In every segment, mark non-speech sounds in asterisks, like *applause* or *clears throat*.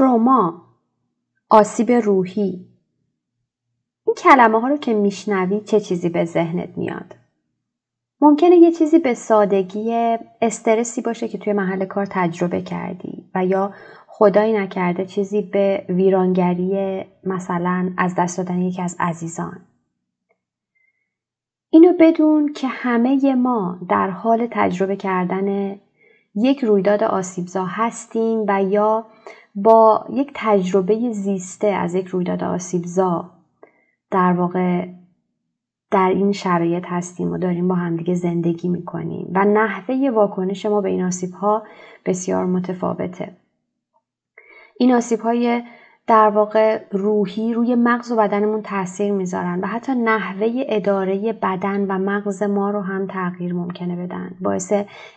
تروما آسیب روحی. این کلمه ها رو که میشنوی چه چیزی به ذهنت میاد؟ ممکنه یه چیزی به سادگی استرسی باشه که توی محل کار تجربه کردی و یا خدایی نکرده چیزی به ویرانگری مثلا از دست دادن یکی از عزیزان. اینو بدون که همه ما در حال تجربه کردن یک رویداد آسیبزا هستیم و یا با یک تجربه زیسته از یک رویداد آسیبزا در واقع در این شرایط هستیم و داریم با همدیگه زندگی می‌کنیم و نحوه واکنش ما به این آسیب ها بسیار متفاوته. این آسیب های در واقع روحی روی مغز و بدنمون تاثیر می‌ذارن و حتی نحوه اداره بدن و مغز ما رو هم تغییر ممکنه بدن. باعث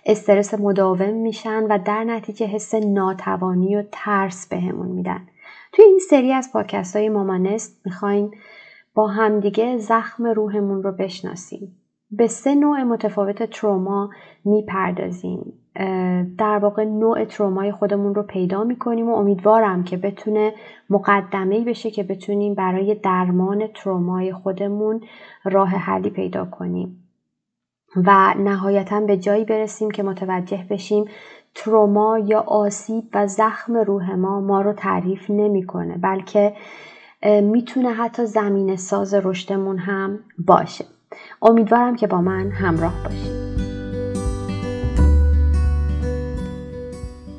استرس مداوم میشن و در نتیجه حس ناتوانی و ترس بهمون میدن. توی این سری از پادکست های مامانست می‌خوایم با همدیگه زخم روحمون رو بشناسیم. به سه نوع متفاوت تروما می‌پردازیم. در واقع نوع ترومای خودمون رو پیدا می‌کنیم و امیدوارم که بتونه مقدمه بشه که بتونیم برای درمان ترومای خودمون راه حلی پیدا کنیم. و نهایتا به جایی برسیم که متوجه بشیم تروما یا آسیب و زخم روح ما ما رو تعریف نمی‌کنه بلکه می‌تونه حتی زمین ساز رشدمون هم باشه. امیدوارم که با من همراه باشید.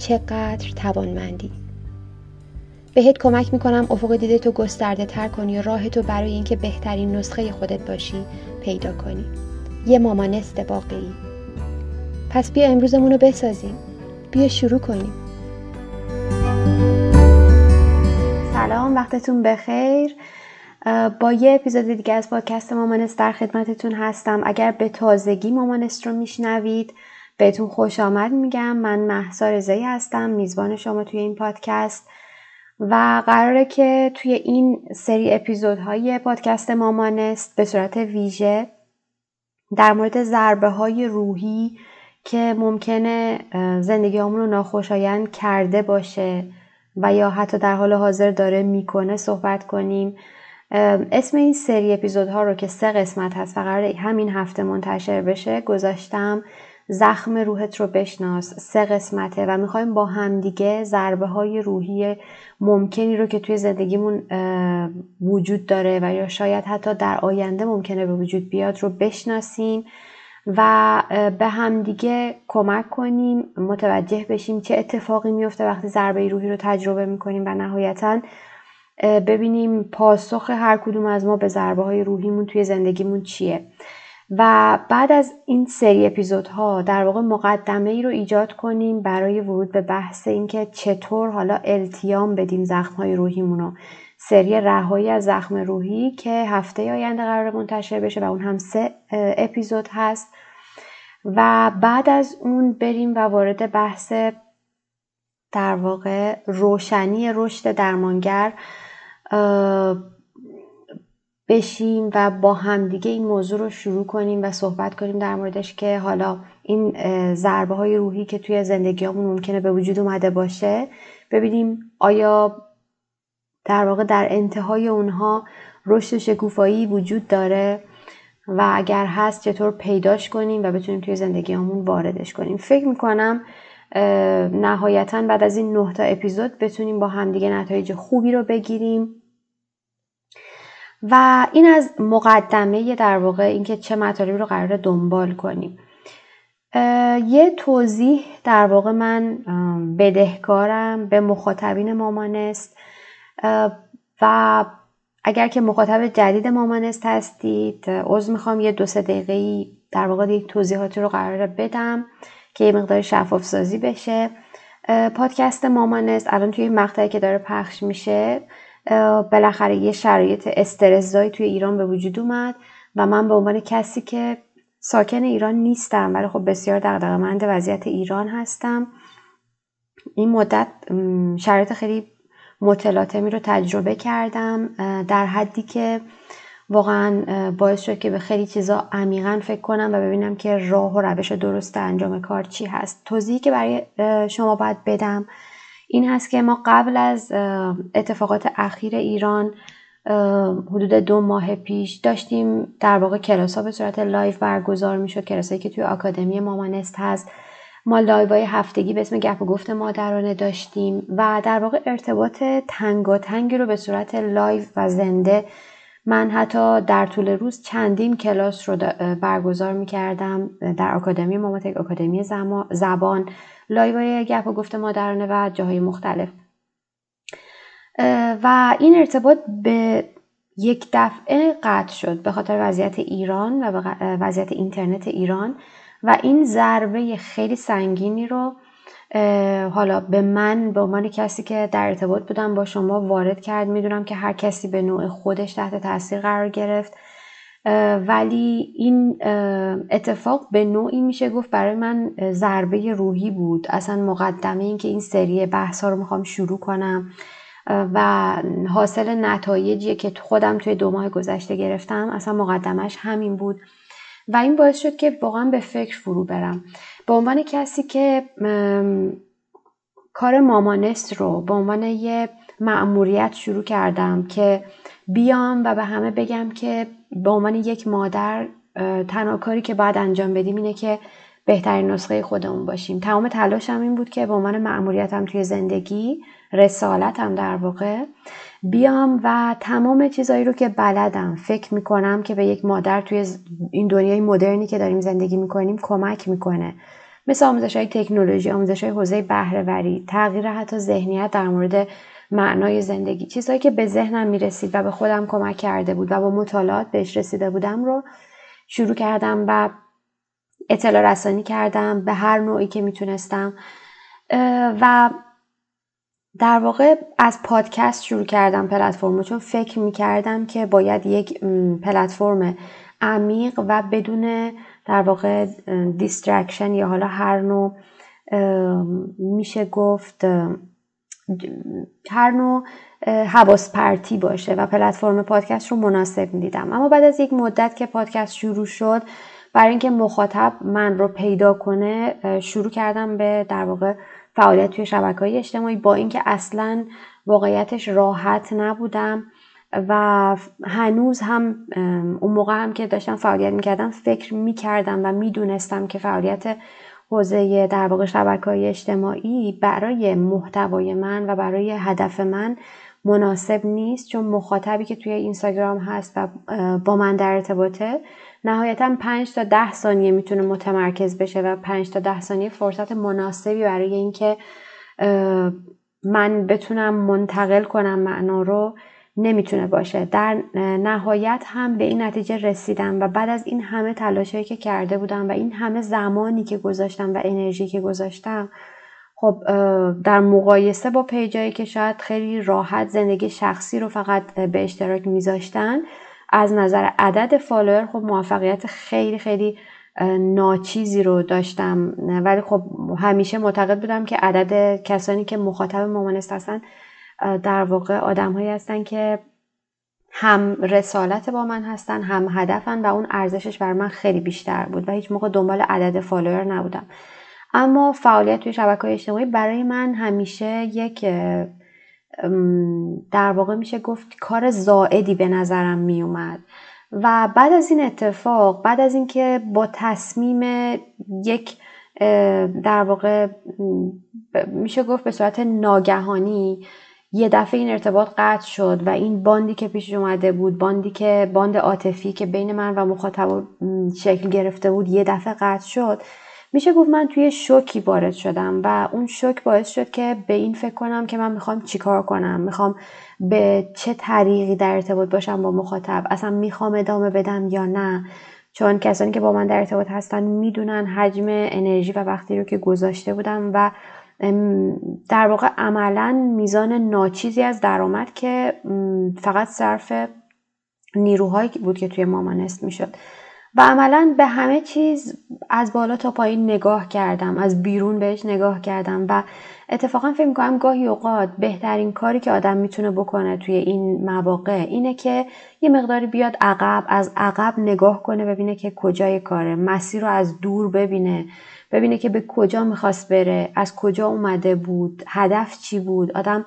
چقدر توانمندی. بهت کمک می‌کنم افق دیده تو گسترده تر کنی و راه تو برای اینکه بهترین نسخه خودت باشی پیدا کنی. یه مامانست واقعی. پس بیا امروزمون رو بسازیم. بیا شروع کنیم. سلام وقتتون بخیر. با یه اپیزود دیگه از پادکست مامانست در خدمتتون هستم. اگر به تازگی مامانست رو میشنوید بهتون خوش آمد میگم. من محسا رضایی هستم میزبان شما توی این پادکست و قراره که توی این سری اپیزودهای پادکست مامانست به صورت ویژه در مورد ضربه های روحی که ممکنه زندگی رو ناخوشایند کرده باشه و یا حتی در حال حاضر داره می‌کنه صحبت کنیم. اسم این سری اپیزودها رو که سه قسمت هست و قرار همین هفته منتشر بشه گذاشتم. زخم روحت رو بشناس سه قسمته و می‌خوایم با همدیگه ضربه های روحی ممکنی رو که توی زندگیمون وجود داره و یا شاید حتی در آینده ممکنه به وجود بیاد رو بشناسیم و به همدیگه کمک کنیم متوجه بشیم چه اتفاقی میفته وقتی ضربه روحی رو تجربه می‌کنیم و نهایتا ببینیم پاسخ هر کدوم از ما به ضربه های روحیمون توی زندگیمون چیه. و بعد از این سری اپیزودها در واقع مقدمه ای رو ایجاد کنیم برای ورود به بحث اینکه چطور حالا التیام بدیم زخم های روحیمون رو. سری رهایی از زخم روحی که هفته آینده قرار منتشر بشه و اون هم سه اپیزود هست. و بعد از اون بریم و وارد بحث در واقع روشنی رشد درمانگر بشیم و با همدیگه این موضوع رو شروع کنیم و صحبت کنیم در موردش که حالا این ضربه های روحی که توی زندگیامون ممکنه به وجود اومده باشه ببینیم آیا در واقع در انتهای اونها رشد شکوفایی وجود داره و اگر هست چطور پیداش کنیم و بتونیم توی زندگیامون واردش کنیم. فکر می‌کنم نهایتا بعد از این نه تا اپیزود بتونیم با همدیگه نتایج خوبی رو بگیریم. و این از مقدمه در واقع اینکه چه مطالبی رو قرار دنبال کنیم. یه توضیح در واقع من بدهکارم به مخاطبین مامانست و اگر که مخاطب جدید مامانست هستید عضو می‌خوام یه دو سه دقیقه در واقع یک توضیحاتی رو قرار بدم که یه مقدار شفاف سازی بشه پادکست مامانست الان توی مقطعی که داره پخش میشه بالاخره یه شرایط استرسزایی توی ایران به وجود اومد و من به عنوان کسی که ساکن ایران نیستم ولی خب بسیار مند وضعیت ایران هستم این مدت شرایط خیلی متلاطمی رو تجربه کردم در حدی که واقعا باعث شد که به خیلی چیزا عمیقا فکر کنم و ببینم که راه و روش درست انجام کار چی هست. توضیحی که برای شما باید بدم این هست که ما قبل از اتفاقات اخیر ایران حدود دو ماه پیش داشتیم در واقع کلاس ها به صورت live برگزار می‌شد. کلاسایی که توی آکادمی مامانست هست. ما live های هفتگی به اسم گپ و گفت مادرانه داشتیم و در واقع ارتباط تنگاتنگی رو به صورت live و زنده من حتی در طول روز چندین کلاس رو برگزار می کردم در آکادمی ماماتک آکادمی زبان. live گپ و گفت مادرانه و جاهای مختلف. و این ارتباط به یک دفعه قطع شد به خاطر وضعیت ایران و وضعیت اینترنت ایران و این ضربه خیلی سنگینی رو حالا به من به عنوان کسی که در ارتباط بودم با شما وارد کرد. می‌دونم که هر کسی به نوع خودش تحت تاثیر قرار گرفت. ولی این اتفاق به نوعی میشه گفت برای من ضربه روحی بود. اصلا مقدمه این که این سری بحث ها رو می‌خوام شروع کنم. و حاصل نتایجی که خودم توی دو ماه گذشته گرفتم اصلا مقدمش همین بود. و این باعث شد که واقعا به فکر فرو برم. به عنوان کسی که کار مامانست رو به عنوان یه مأموریت شروع کردم که بیام و به همه بگم که به عنوان یک مادر تنها کاری که باید انجام بدیم اینه که بهترین نسخه خودمون باشیم. تمام تلاشم این بود که به عنوان مأموریتم توی زندگی رسالتم در واقع بیام و تمام چیزایی رو که بلدم فکر می‌کنم که به یک مادر توی این دنیای مدرنی که داریم زندگی می‌کنیم کمک می‌کنه. مثل آموزش های تکنولوژی آموزش های حوزه بهرهوری تغییر حتی ذهنیت در مورد معنای زندگی. چیزهایی که به ذهنم می‌رسید و به خودم کمک کرده بود و با مطالعات بهش رسیده بودم رو شروع کردم و اطلاع رسانی کردم به هر نوعی که می‌تونستم. و در واقع از پادکست شروع کردم پلتفرم چون فکر می‌کردم که باید یک پلتفرم عمیق و بدون در واقع distraction یا حالا هر نوع میشه گفت هر نوع حواس پرتی باشه و پلتفرم پادکست رو مناسب می‌دیدم. اما بعد از یک مدت که پادکست شروع شد برای اینکه مخاطب من رو پیدا کنه شروع کردم به در واقع فعالیت توی شبکه های اجتماعی با اینکه اصلا واقعیتش راحت نبودم و هنوز هم اون موقع هم که داشتم فعالیت می‌کردم فکر می‌کردم و می‌دونستم که فعالیت حوزه در واقع شبکه اجتماعی برای محتوای من و برای هدف من مناسب نیست چون مخاطبی که توی اینستاگرام هست و با من در ارتباطه نهایتا 5 تا 10 ثانیه می‌تونه متمرکز بشه و 5 تا 10 ثانیه فرصت مناسبی برای اینکه من بتونم منتقل کنم معنا رو نمی‌تونه باشه. در نهایت هم به این نتیجه رسیدم و بعد از این همه تلاشایی که کرده بودم و این همه زمانی که گذاشتم و انرژی که گذاشتم خب در مقایسه با page ایی که شاید خیلی راحت زندگی شخصی رو فقط به اشتراک میذاشتن از نظر عدد follower خب موفقیت خیلی خیلی ناچیزی رو داشتم. ولی خب همیشه معتقد بودم که عدد کسانی که مخاطب مامانست هستن در واقع آدم هایی هستن که هم رسالت با من هستن هم هدفن و اون ارزشش بر من خیلی بیشتر بود و هیچ موقع دنبال عدد follower نبودم. اما فعالیت توی شبکه اجتماعی برای من همیشه یک در واقع میشه گفت کار زائدی به نظرم میومد. و بعد از این اتفاق بعد از اینکه با تصمیم یک در واقع میشه گفت به صورت ناگهانی یه دفعه این ارتباط قطع شد و این باندی که پیش اومده بود باندی که باند عاطفی که بین من و مخاطب شکل گرفته بود یه دفعه قطع شد. میشه گفت من توی شوکی وارد شدم و اون شوک باعث شد که به این فکر کنم که من می‌خوام چیکار کنم؟ می‌خوام به چه طریقی در ارتباط باشم با مخاطب؟ اصلا می‌خوام ادامه بدم یا نه؟ چون کسانی که با من در ارتباط هستن می‌دونن حجم انرژی و وقتی رو که گذاشته بودم و در واقع عملا میزان ناچیزی از درآمد که فقط صرف نیروهایی بود که توی مامانست می‌شد. و عملا به همه چیز از بالا تا پایین نگاه کردم از بیرون بهش نگاه کردم و اتفاقا فکر می‌کنم گاهی اوقات بهترین کاری که آدم می‌تونه بکنه توی این مواقع اینه که یه مقداری بیاد عقب از عقب نگاه کنه ببینه که کجای کاره مسیر رو از دور ببینه. ببینه که به کجا می‌خواست بره از کجا اومده بود هدف چی بود. آدم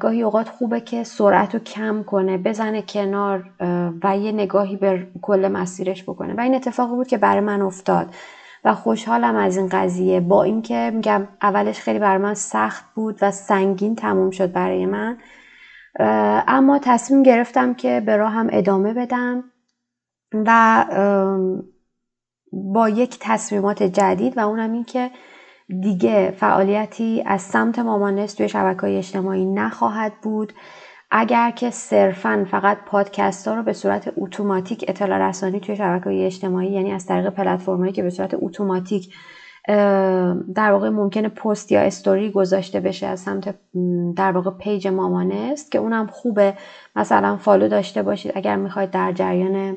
گاهی اوقات خوبه که سرعت رو کم کنه بزنه کنار و یه نگاهی به کل مسیرش بکنه. و این اتفاقی بود که برای من افتاد. و خوشحالم از این قضیه. با اینکه میگم اولش خیلی برای من سخت بود و سنگین تموم شد برای من. اما تصمیم گرفتم که به راهم ادامه بدم. و با یک تصمیمات جدید و اونم این که دیگه فعالیتی از سمت مامانست توی شبکه های اجتماعی نخواهد بود. اگر که صرفا فقط پادکست ها رو به صورت اتوماتیک اطلاع رسانی توی شبکه های اجتماعی یعنی از طریق پلتفرمایی که به صورت اتوماتیک در واقع ممکنه پست یا استوری گذاشته بشه از سمت در واقع page مامانست که اونم خوبه. مثلا follow داشته باشید. اگر می‌خواید در جریان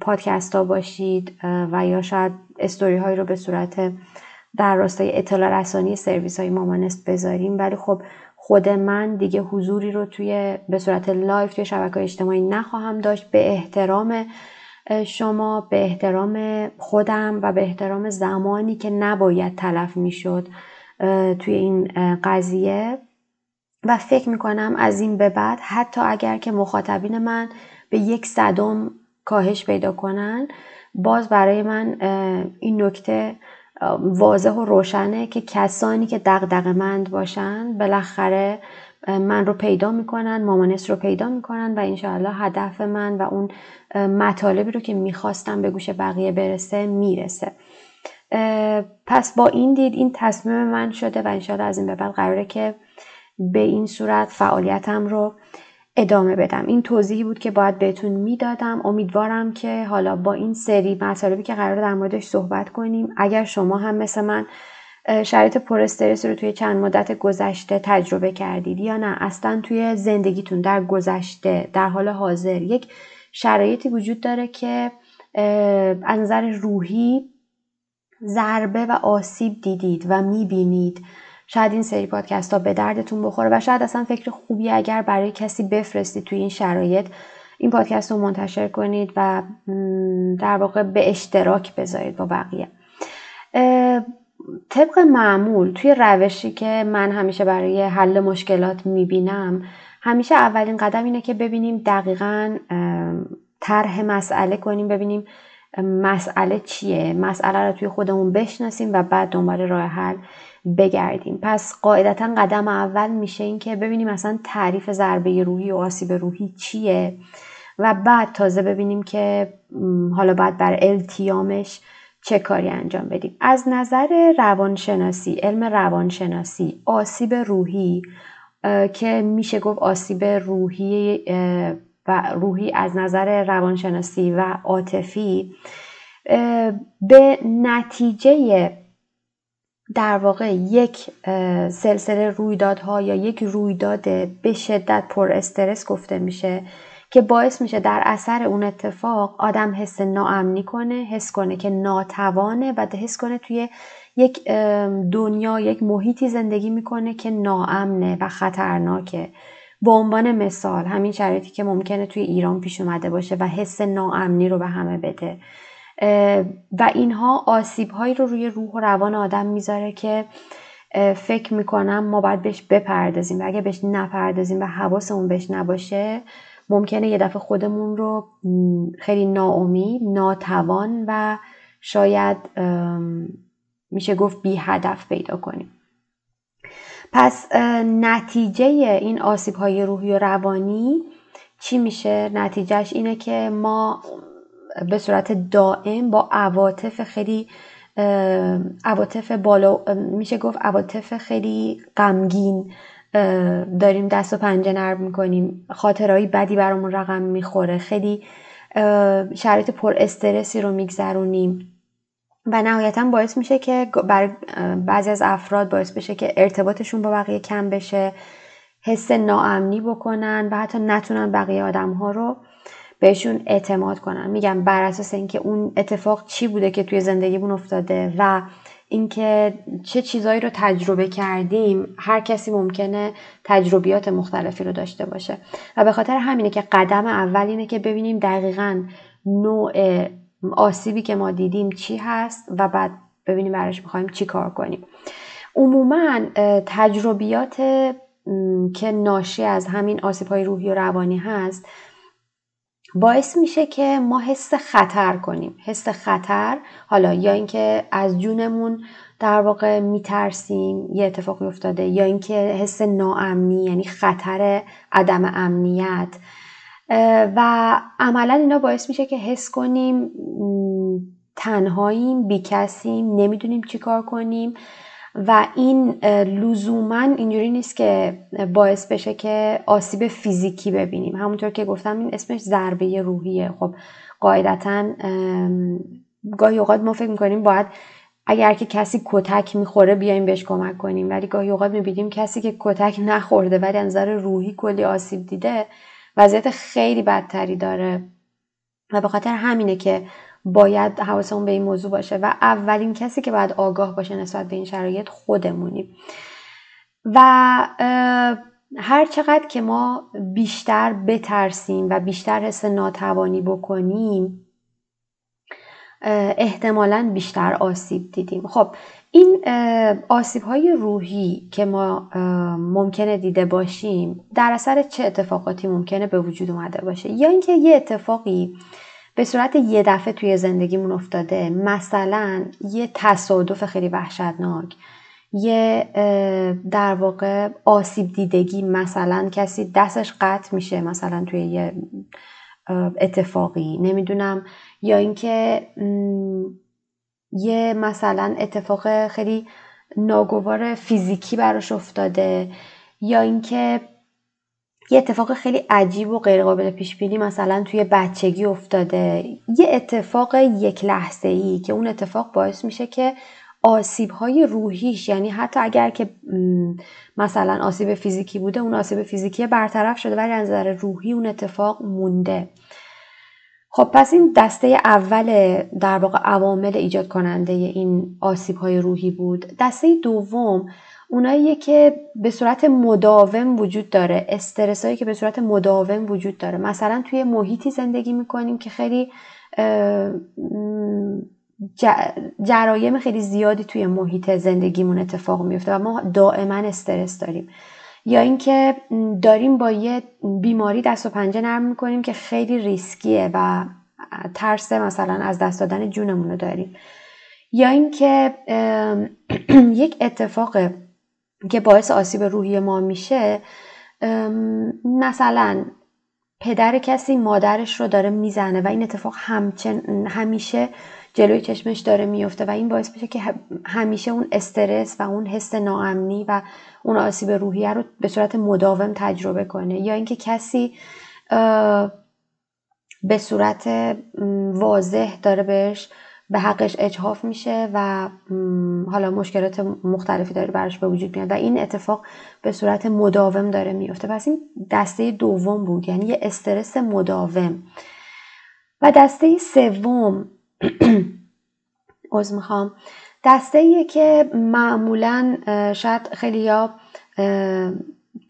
پادکست ها باشید و یا شاید استوری هایی رو به صورت در راستای اطلاع رسانی سرویس های مامانست بذاریم. ولی خب خود من دیگه حضوری رو توی به صورت live توی شبکه اجتماعی نخواهم داشت. به احترام شما به احترام خودم و به احترام زمانی که نباید تلف می‌شد توی این قضیه. و فکر می‌کنم از این به بعد حتی اگر که مخاطبین من به یک صدم کاهش پیدا کنن. باز برای من این نکته واضح و روشنه که کسانی که دقدق مند باشن بالاخره من رو پیدا می‌کنن مامانست رو پیدا می‌کنن و انشاءالله هدف من و اون مطالبی رو که می‌خواستم به گوش بقیه برسه می‌رسه. پس با این دید این تصمیم من شده و انشاءالله از این به بعد قراره که به این صورت فعالیتم رو ادامه بدم. این توضیحی بود که باید بهتون می‌دادم. امیدوارم که حالا با این سری مطالبی که قرار در موردش صحبت کنیم اگر شما هم مثل من شرایط پر استرس رو توی چند مدت گذشته تجربه کردید یا نه اصلا توی زندگیتون در گذشته در حال حاضر یک شرایطی وجود داره که از نظر روحی ضربه و آسیب دیدید و می‌بینید. شاید این سری پادکست ها به دردتون بخوره و شاید اصلا فکر خوبی اگر برای کسی بفرستید توی این شرایط این پادکست رو منتشر کنید و در واقع به اشتراک بذارید با بقیه. طبق معمول توی روشی که من همیشه برای حل مشکلات می‌بینم همیشه اولین قدم اینه که ببینیم دقیقا طرح مسئله کنیم ببینیم مسئله چیه؟ مسئله رو توی خودمون بشناسیم و بعد دنبال راه حل بگردیم. پس قاعدتا قدم اول میشه این که ببینیم اصلا تعریف ضربه روحی و آسیب روحی چیه و بعد تازه ببینیم که حالا باید بر التیامش چه کاری انجام بدیم. از نظر روانشناسی علم روانشناسی آسیب روحی که میشه گفت آسیب روحی و روحی از نظر روانشناسی و عاطفی به نتیجه در واقع یک سلسله رویدادها یا یک رویداد به شدت پر استرس گفته میشه که باعث میشه در اثر اون اتفاق آدم حس ناامنی کنه حس کنه که ناتوانه و حس کنه توی یک دنیا یک محیطی زندگی می‌کنه که ناامنه و خطرناکه. به عنوان مثال همین شرایطی که ممکنه توی ایران پیش اومده باشه و حس ناامنی رو به همه بده. و اینها آسیب هایی رو روی روح و روان آدم می‌ذاره که فکر می‌کنم ما باید بهش بپردازیم. و اگه بهش نپردازیم و حواسمون بهش نباشه ممکنه یه دفعه خودمون رو خیلی ناامید ناتوان و شاید میشه گفت بی هدف پیدا کنیم. پس نتیجه این آسیب های روحی و روانی چی میشه؟ نتیجهش اینه که ما به صورت دائم با عواطف خیلی عواطف بالا میشه گفت عواطف خیلی غمگین داریم دست و پنجه نرم می‌کنیم. خاطرهایی بدی برامون رقم می‌خوره. خیلی شرایط پر استرسی رو میگذرونیم. و نهایتا باعث میشه که برای بعضی از افراد باعث بشه که ارتباطشون با بقیه کم بشه حس ناامنی بکنن و حتی نتونن بقیه آدم ها رو بهشون اعتماد کنن. میگم بر اساس اینکه اون اتفاق چی بوده که توی زندگیمون افتاده و اینکه چه چیزایی رو تجربه کردیم هر کسی ممکنه تجربیات مختلفی رو داشته باشه. و به خاطر همینه که قدم اول اینه که ببینیم دقیقا نوع آسیبی که ما دیدیم چی هست و بعد ببینیم براش می‌خوایم چی کار کنیم. عموما تجربیات که ناشی از همین آسیب های روحی و روانی هست باعث میشه که ما حس خطر کنیم. حس خطر حالا یا اینکه از جونمون در واقع میترسیم یه اتفاقی افتاده یا اینکه حس ناامنی یعنی خطر عدم امنیت و عملا اینا باعث میشه که حس کنیم تنهاییم بیکسیم نمی‌دونیم چی کار کنیم. و این لزوما اینجوری نیست که باعث بشه که آسیب فیزیکی ببینیم. همونطور که گفتم این اسمش ضربه روحیه. خب قاعدتا گاهی اوقات ما فکر می‌کنیم باید اگر که کسی کتک می‌خوره بیایم بهش کمک کنیم. ولی گاهی اوقات می‌بینیم کسی که کتک نخورده ولی از نظر روحی کلی آسیب دیده وضعیت خیلی بدتری داره. و به خاطر همینه که باید حواسمون به این موضوع باشه و اولین کسی که باید آگاه باشه نسبت به این شرایط خودمونیم و هر چقدر که ما بیشتر بترسیم و بیشتر حس ناتوانی بکنیم احتمالا بیشتر آسیب دیدیم. خب این آسیب های روحی که ما ممکنه دیده باشیم در اثر چه اتفاقاتی ممکنه به وجود اومده باشه؟ یا اینکه یه اتفاقی به صورت یه دفعه توی زندگیمون افتاده مثلا یه تصادف خیلی وحشتناک یه در واقع آسیب دیدگی مثلا کسی دستش قطع میشه مثلا توی یه اتفاقی نمی‌دونم. یا اینکه یه مثلا اتفاق خیلی ناگوار فیزیکی براش افتاده یا اینکه یه اتفاق خیلی عجیب و غیرقابل پیش بینی مثلا توی بچگی افتاده. یه اتفاق یک لحظه ای که اون اتفاق باعث میشه که آسیب های روحیش یعنی حتی اگر که مثلا آسیب فیزیکی بوده اون آسیب فیزیکی برطرف شده ولی از نظر روحی اون اتفاق مونده. خب پس این دسته اول در واقع عوامل ایجاد کننده این آسیب های روحی بود. دسته دوم اوناییه که به صورت مداوم وجود داره استرس هایی که به صورت مداوم وجود داره. مثلا توی محیطی زندگی می‌کنیم که خیلی جرایم خیلی زیادی توی محیط زندگیمون اتفاق میفته و ما دائما استرس داریم. یا اینکه داریم با یه بیماری دست و پنجه نرم می‌کنیم که خیلی ریسکیه و ترس مثلا از دست دادن جونمون رو داریم. یا اینکه *clears throat* یک اتفاق که باعث آسیب روحی ما میشه مثلا پدر کسی مادرش رو داره می‌زنه و این اتفاق همچن همیشه جلوی چشمش داره میفته و این باعث میشه که همیشه اون استرس و اون حس ناامنی و اون آسیب روحیه رو به صورت مداوم تجربه کنه. یا اینکه کسی به صورت واضح داره بهش به حقش اجهاف میشه و حالا مشکلات مختلفی داره براش به وجود میاد و این اتفاق به صورت مداوم داره میفته. پس این دسته دوم بود یعنی یه استرس مداوم. و دسته سوم *clears throat* از می‌خوام. دسته ایه که معمولا شاید خیلی یا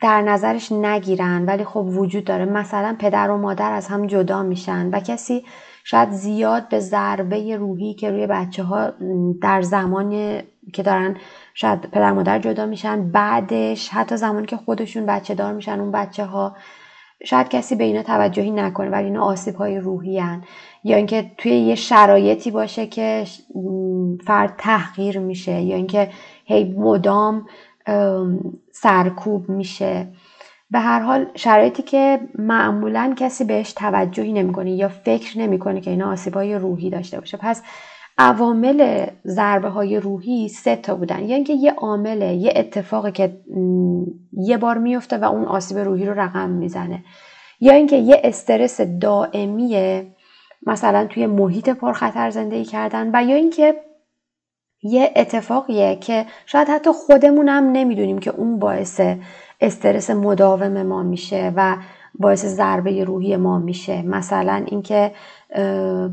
در نظرش نگیرن ولی خب وجود داره. مثلا پدر و مادر از هم جدا میشن و کسی شاید زیاد به ضربه روحی که روی بچه ها در زمان که دارن شاید پدر مادر جدا میشن بعدش حتی زمانی که خودشون بچه دار میشن اون بچه ها شاید کسی به اینا توجهی نکنه ولی اینا آسیب های روحی هن. یا اینکه توی یه شرایطی باشه که فرد تحقیر میشه یا اینکه هی مدام سرکوب میشه به هر حال شرایطی که معمولا کسی بهش توجهی نمی‌کنه یا فکر نمی‌کنه که اینا آسیب های روحی داشته باشه پس عوامل ضربه های روحی سه تا بودن. یا اینکه یه عامله یه اتفاقی که یه بار میفته و اون آسیب روحی رو رقم می‌زنه. یا اینکه یه استرس دائمیه مثلا توی محیط پرخطر زندگی کردن و یا اینکه یه اتفاقیه که شاید حتی خودمون هم نمی‌دونیم که اون باعث استرس مداوم ما میشه و باعث ضربه روحی ما میشه. مثلا اینکه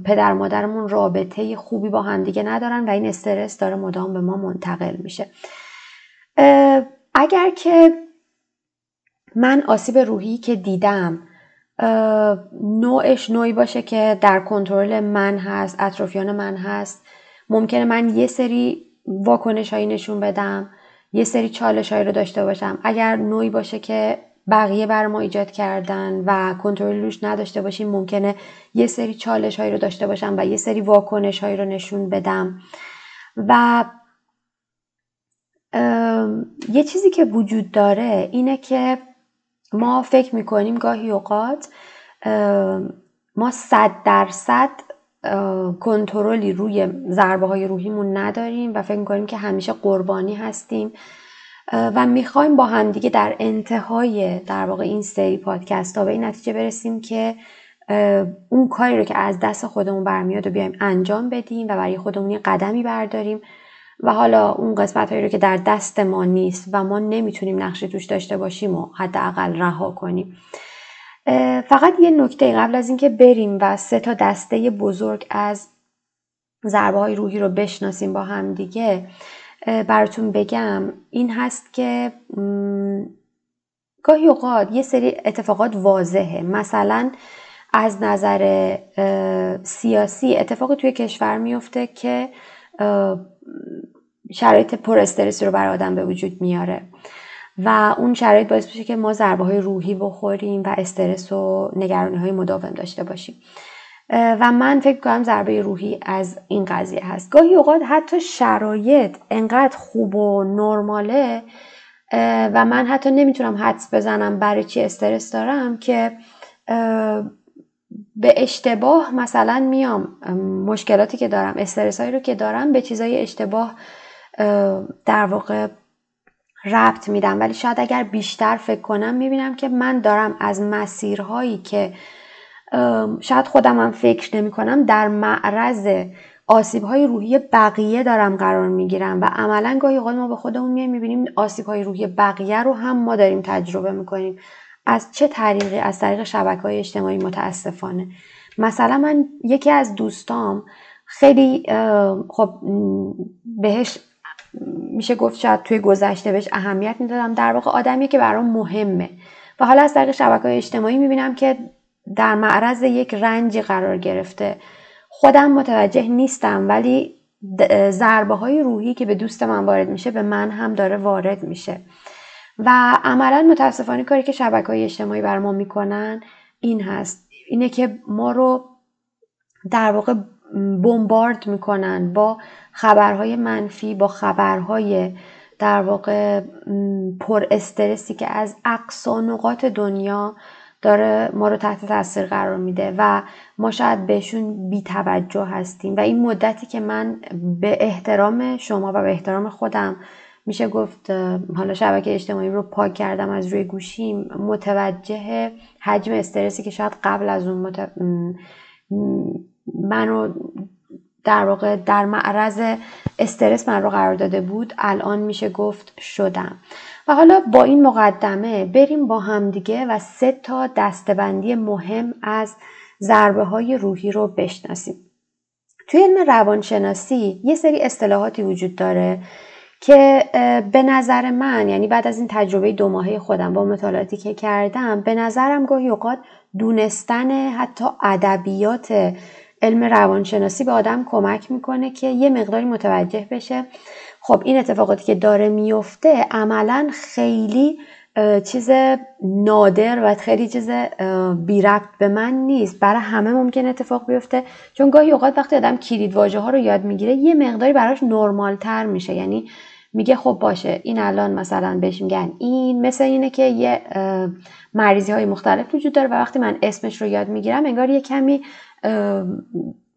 پدر مادرمون رابطه خوبی با همدیگه ندارن و این استرس داره مدام به ما منتقل میشه. اگر که من آسیب روحی که دیدم نوعش نوعی باشه که در کنترل من هست اطرافیان من هست ممکنه من یه سری واکنش هایی نشون بدم یه سری چالش هایی رو داشته باشم. اگر نوعی باشه که بقیه بر ما ایجاد کردن و کنترل روش نداشته باشیم ممکنه یه سری چالش هایی رو داشته باشم و یه سری واکنش هایی رو نشون بدم. و یه چیزی که وجود داره اینه که ما فکر می‌کنیم گاهی اوقات ما صد درصد کنترلی روی ضربه های روحیمون نداریم و فکر می‌کنیم که همیشه قربانی هستیم. و می‌خوایم با همدیگه در انتهای در واقع این سری پادکست ها به این نتیجه برسیم که اون کاری رو که از دست خودمون برمیاد و بیایم انجام بدیم و برای خودمون یه قدمی برداریم. و حالا اون قسمت هایی رو که در دست ما نیست و ما نمی‌تونیم نقشی توش داشته باشیم و حداقل رها کنیم. فقط یه نکته قبل از اینکه بریم و سه تا دسته بزرگ از ضربه های روحی رو بشناسیم با هم دیگه. براتون بگم. این هست که گاهی اوقات یه سری اتفاقات واضحه. مثلا از نظر سیاسی اتفاقی توی کشور میفته که شرایط پر استرسی رو برای آدم به وجود میاره. و اون شرایط باعث میشه که ما ضربه های روحی بخوریم و استرس و نگرانی های مداوم داشته باشیم. و من فکر کنم ضربه روحی از این قضیه هست. گاهی اوقات حتی شرایط انقدر خوب و نرماله و من حتی نمی‌تونم حدس بزنم برای چی استرس دارم که به اشتباه مثلا میام. مشکلاتی که دارم استرس هایی رو که دارم به چیزای اشتباه در واقع ربط میدم. ولی شاید اگر بیشتر فکر کنم می‌بینم که من دارم از مسیرهایی که شاید خودم هم فکر نمی کنم در معرض آسیب های روحی بقیه دارم قرار می‌گیرم و عملا گاهی اوقات ما به خودمون میایم می‌بینیم آسیب های روحی بقیه رو هم ما داریم تجربه می‌کنیم. از چه طریقی؟ از طریق شبکه های اجتماعی متاسفانه. مثلا من یکی از دوستام خیلی خب بهش میشه گفت شاید توی گذشته بهش اهمیت می‌دادم. در واقع آدمی که برام مهمه. و حالا از طریق شبکه های اجتماعی می‌بینم که در معرض یک رنجی قرار گرفته. خودم متوجه نیستم ولی ضربه های روحی که به دوست من وارد میشه به من هم داره وارد میشه. و عملا متاسفانه کاری که شبکه های اجتماعی بر ما می‌کنن این هست. اینه که ما رو در واقع بمبارد می‌کنن با خبرهای منفی با خبرهای در واقع پر استرسی که از اقصا نقاط دنیا داره ما رو تحت تاثیر قرار میده و ما شاید بهشون بی توجه هستیم. و این مدتی که من به احترام شما و به احترام خودم میشه گفت حالا شبکه اجتماعی رو پاک کردم از روی گوشیم متوجه حجم استرسی که شاید قبل از اون مت... منو در واقع در معرض استرس من رو قرار داده بود الان میشه گفت شدم. و حالا با این مقدمه بریم با همدیگه و سه تا دستبندی مهم از ضربه های روحی رو بشناسیم. توی علم روانشناسی یه سری اصطلاحاتی وجود داره که به نظر من یعنی بعد از این تجربه دو ماهه خودم با مطالعاتی که کردم به نظرم گاهی اوقات دونستن حتی ادبیات علم روانشناسی به آدم کمک می‌کنه که یه مقداری متوجه بشه. خب این اتفاقاتی که داره میفته عملا خیلی چیز نادر و خیلی چیز بی ربط به من نیست. برای همه ممکن اتفاق بیفته. چون گاهی اوقات وقتی آدم کلید واژه ها رو یاد می‌گیره یه مقداری براش نرمال تر میشه. یعنی میگه خب باشه این الان مثلا بهش میگن این مثل اینه که یه مریضی های مختلف وجود داره و وقتی من اسمش رو یاد می‌گیرم انگار یه کمی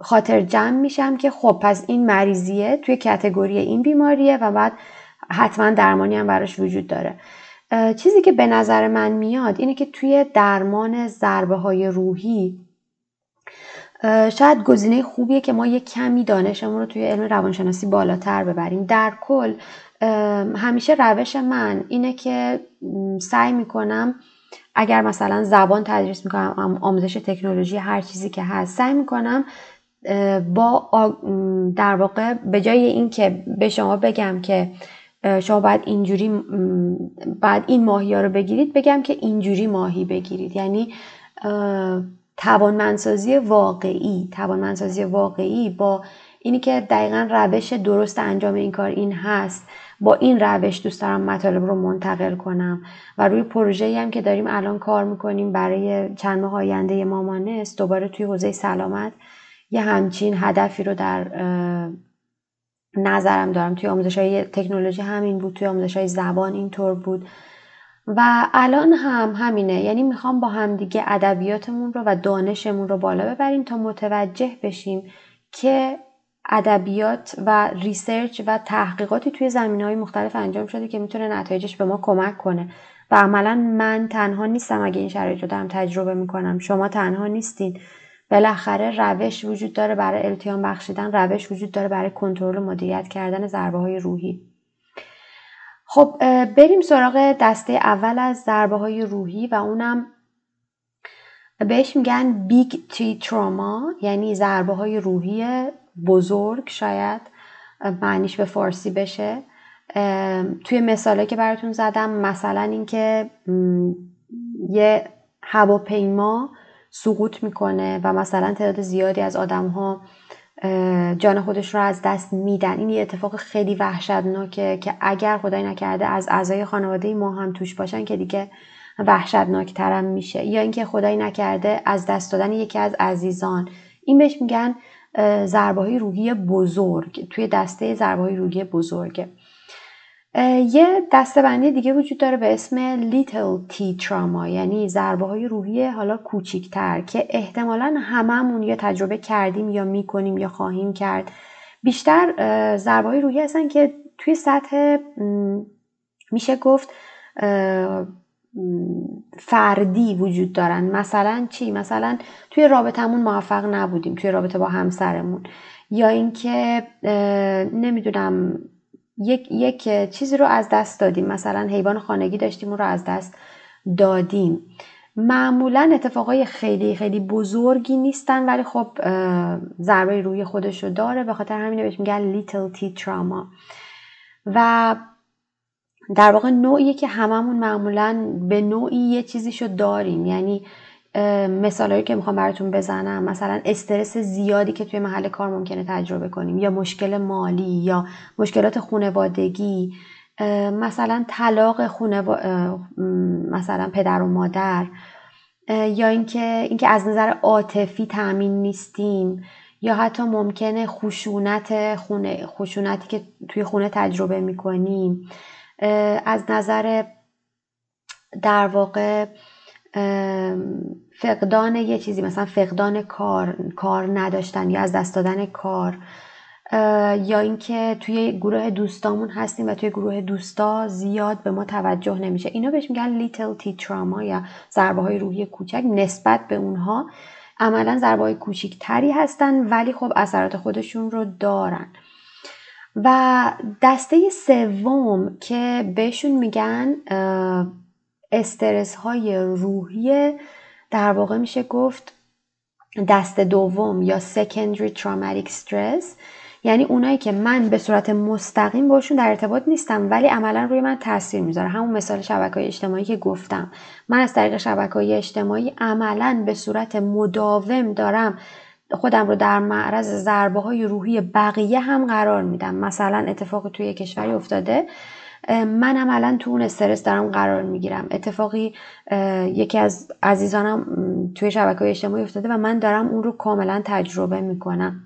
خاطر جمع میشم که خب پس این مریضیه توی کتگوری این بیماریه و بعد حتما درمانی هم براش وجود داره. چیزی که به نظر من میاد اینه که توی درمان ضربه های روحی شاید گزینه خوبیه که ما یه کمی دانشمون رو توی علم روانشناسی بالاتر ببریم. در کل همیشه روش من اینه که سعی می‌کنم اگر مثلا زبان تدریس می‌کنم آموزش تکنولوژی هر چیزی که هست سعی می‌کنم با در واقع به جای اینکه به شما بگم که شما باید اینجوری بعد این ماهی ها رو بگیرید بگم که اینجوری ماهی بگیرید. یعنی توانمندسازی واقعی توانمندسازی واقعی با اینی که دقیقا روش درست انجام این کار این هست. با این روش دوست دارم مطالب رو منتقل کنم. و روی پروژه هم که داریم الان کار می‌کنیم برای چند ماه آینده مامانست دوباره توی حوزه سلامت یه همچین هدفی رو در نظرم دارم. توی آموزش های تکنولوژی همین بود توی آموزش های زبان اینطور بود. و الان هم همینه. یعنی می‌خوام با همدیگه ادبیاتمون رو و دانشمون رو بالا ببریم تا متوجه بشیم که ادبیات و research و تحقیقاتی توی زمینه های مختلف انجام شده که می‌تونه نتایجش به ما کمک کنه. و عملا من تنها نیستم اگه این شرایط رو دارم تجربه می‌کنم. شما تنها نیستین. بالاخره روش وجود داره برای التیام بخشیدن روش وجود داره برای کنترل و مدیریت کردن ضربه های روحی. خب بریم سراغ دسته اول از ضربه های روحی و اونم بهش میگن بیگ تی تراما یعنی ضربه های روحی بزرگ شاید معنیش به فارسی بشه. توی مثاله که براتون زدم مثلا اینکه یه هواپیما سقوط می‌کنه و مثلا تعداد زیادی از آدم ها جان خودش رو از دست میدن. این یه اتفاق خیلی وحشتناکه که اگر خدای نکرده از اعضای خانواده ما هم توش باشن که دیگه وحشتناک ترم میشه. یا اینکه خدای نکرده از دست دادن یکی از عزیزان. این بهش میگن ضربه روحی بزرگ توی دسته ضربه روحی بزرگه یه دسته دیگه وجود داره به اسم Little T Trauma یعنی ضربه های روحی حالا کوچیکتر که احتمالا هممون یا تجربه کردیم یا می‌کنیم یا خواهیم کرد. بیشتر ضربه های روحی هستن که توی سطح میشه گفت فردی وجود دارن. مثلا چی؟ مثلا توی رابطمون موفق نبودیم توی رابطه با همسرمون. یا اینکه نمی‌دونم یک, یک چیزی رو از دست دادیم. مثلا حیوان خانگی داشتیم اون رو از دست دادیم. معمولا اتفاقای خیلی خیلی بزرگی نیستن ولی خب ضربه روی خودش رو داره. به خاطر همینه بهش میگن little t trauma. و در واقع نوعیه که هممون معمولا به نوعی یه چیزیشو داریم. یعنی مثالهایی که می‌خوام براتون بزنم مثلا استرس زیادی که توی محل کار ممکنه تجربه کنیم یا مشکل مالی یا مشکلات خونوادگی مثلا طلاق خونه مثلا پدر و مادر یا اینکه اینکه از نظر عاطفی تامین نیستیم یا حتی ممکنه خشونت خونه خشونتی که توی خونه تجربه می‌کنیم. از نظر در واقع فقدان یه چیزی مثلا فقدان کار کار نداشتن یا از دست دادن کار یا اینکه توی گروه دوستامون هستیم و توی گروه دوستا زیاد به ما توجه نمیشه. اینا بهش میگن little t trauma یا ضربه های روحی کوچک نسبت به اونها. عملا ضربه های کوچیکتری هستن ولی خب اثرات خودشون رو دارن. و دسته سوم که بهشون میگن استرس های روحی در واقع میشه گفت دست دوم یا secondary traumatic stress. یعنی اونایی که من به صورت مستقیم باشون در ارتباط نیستم ولی عملا روی من تاثیر می‌ذاره. همون مثال شبکه های اجتماعی که گفتم. من از طریق شبکه های اجتماعی عملا به صورت مداوم دارم خودم رو در معرض ضربه های روحی بقیه هم قرار میدم. مثلا اتفاق توی کشوری افتاده من عملا تو اون استرس دارم قرار می‌گیرم. اتفاقی یکی از عزیزانم توی شبکه اجتماعی افتاده و من دارم اون رو کاملا تجربه می‌کنم.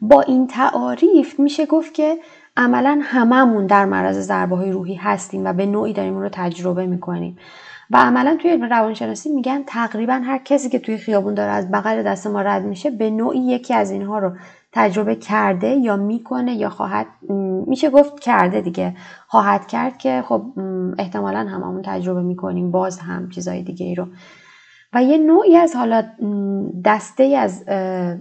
با این تعاریف میشه گفت که عملا هممون در معرض ضربه های روحی هستیم و به نوعی داریم اون رو تجربه می‌کنیم. و عملا توی روانشناسی میگن تقریبا هر کسی که توی خیابون داره از بغل دست ما رد میشه به نوعی یکی از اینها رو تجربه کرده یا می‌کنه یا خواهد میشه گفت کرده دیگه. خواهد کرد که خب احتمالا هممون تجربه می‌کنیم باز هم چیزای دیگه ای رو. و یه نوعی از حالا دسته از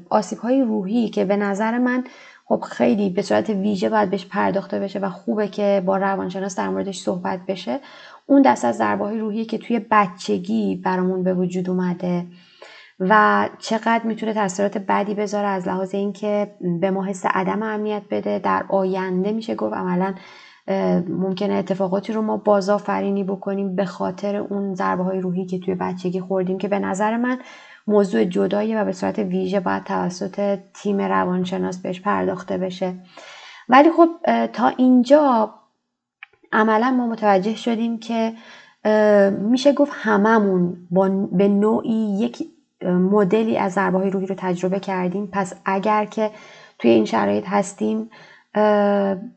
آسیب های روحی که به نظر من خب خیلی به صورت ویژه باید بهش پرداخته بشه و خوبه که با روانشناس در موردش صحبت بشه اون دست از ضربه های روحی که توی بچگی برامون به وجود اومده و چقدر می‌تونه تاثیرات بدی بذاره از لحاظ اینکه به ما حس عدم امنیت بده در آینده میشه گفت عملا ممکنه اتفاقاتی رو ما بازآفرینی بکنیم به خاطر اون ضربه های روحی که توی بچگی خوردیم که به نظر من موضوع جدایی و به صورت ویژه باید توسط تیم روانشناس بهش پرداخته بشه. ولی خب تا اینجا عملا ما متوجه شدیم که میشه گفت هممون با به نوعی یک مدلی از ضربه های روحی رو تجربه کردیم. پس اگر که توی این شرایط هستیم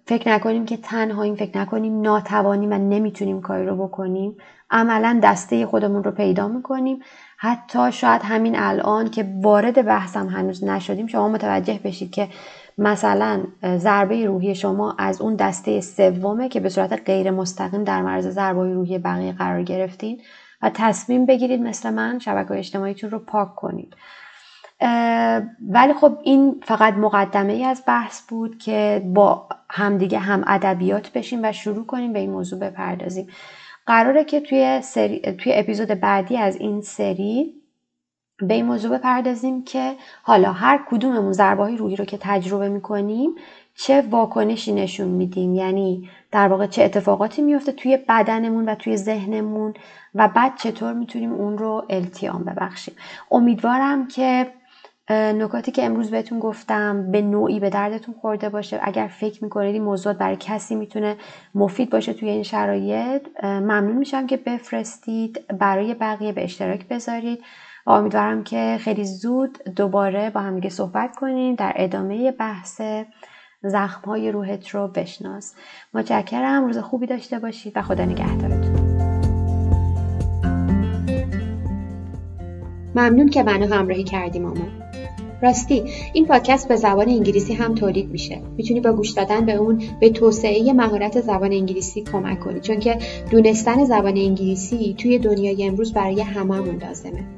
فکر نکنیم که تنهاییم فکر نکنیم ناتوانیم و نمی‌تونیم کاری رو بکنیم. عملا دسته خودمون رو پیدا می‌کنیم. حتی شاید همین الان که وارد بحثم هنوز نشدیم شما متوجه بشید که مثلا ضربه روحی شما از اون دسته سومه که به صورت غیر مستقیم در معرض ضربه روحی بقیه قرار گرفتین و تصمیم بگیرید مثل من شبکه اجتماعیتون رو پاک کنید. ولی خب این فقط مقدمه ای از بحث بود که با همدیگه هم ادبیات بشیم و شروع کنیم به این موضوع بپردازیم. قراره که توی, سری، توی اپیزود بعدی از این سری به این موضوع بپردازیم که حالا هر کدوممون ضربه روحی رو که تجربه می‌کنیم چه واکنشی نشون میدیم؟ یعنی در واقع چه اتفاقاتی میفته توی بدنمون و توی ذهنمون و بعد چطور می‌تونیم اون رو التیام ببخشیم؟ امیدوارم که نکاتی که امروز بهتون گفتم به نوعی به دردتون خورده باشه. اگر فکر می‌کنید این موضوعات برای کسی می‌تونه مفید باشه توی این شرایط ممنون میشم که بفرستید. برای بقیه به اشتراک بذارید. امیدوارم که خیلی زود دوباره با همدیگه صحبت کنیم در ادامه بحث زخم های روحت رو بشناس. متشکرم. روز خوبی داشته باشید و خدا نگهدارتون. ممنون که منو همراهی کردی مامان راستی این پادکست به زبان انگلیسی هم تولید میشه. می‌تونی با گوش دادن به اون به توسعه مهارت زبان انگلیسی کمک کنی. چون که دونستن زبان انگلیسی توی دنیای امروز برای هممون لازمه.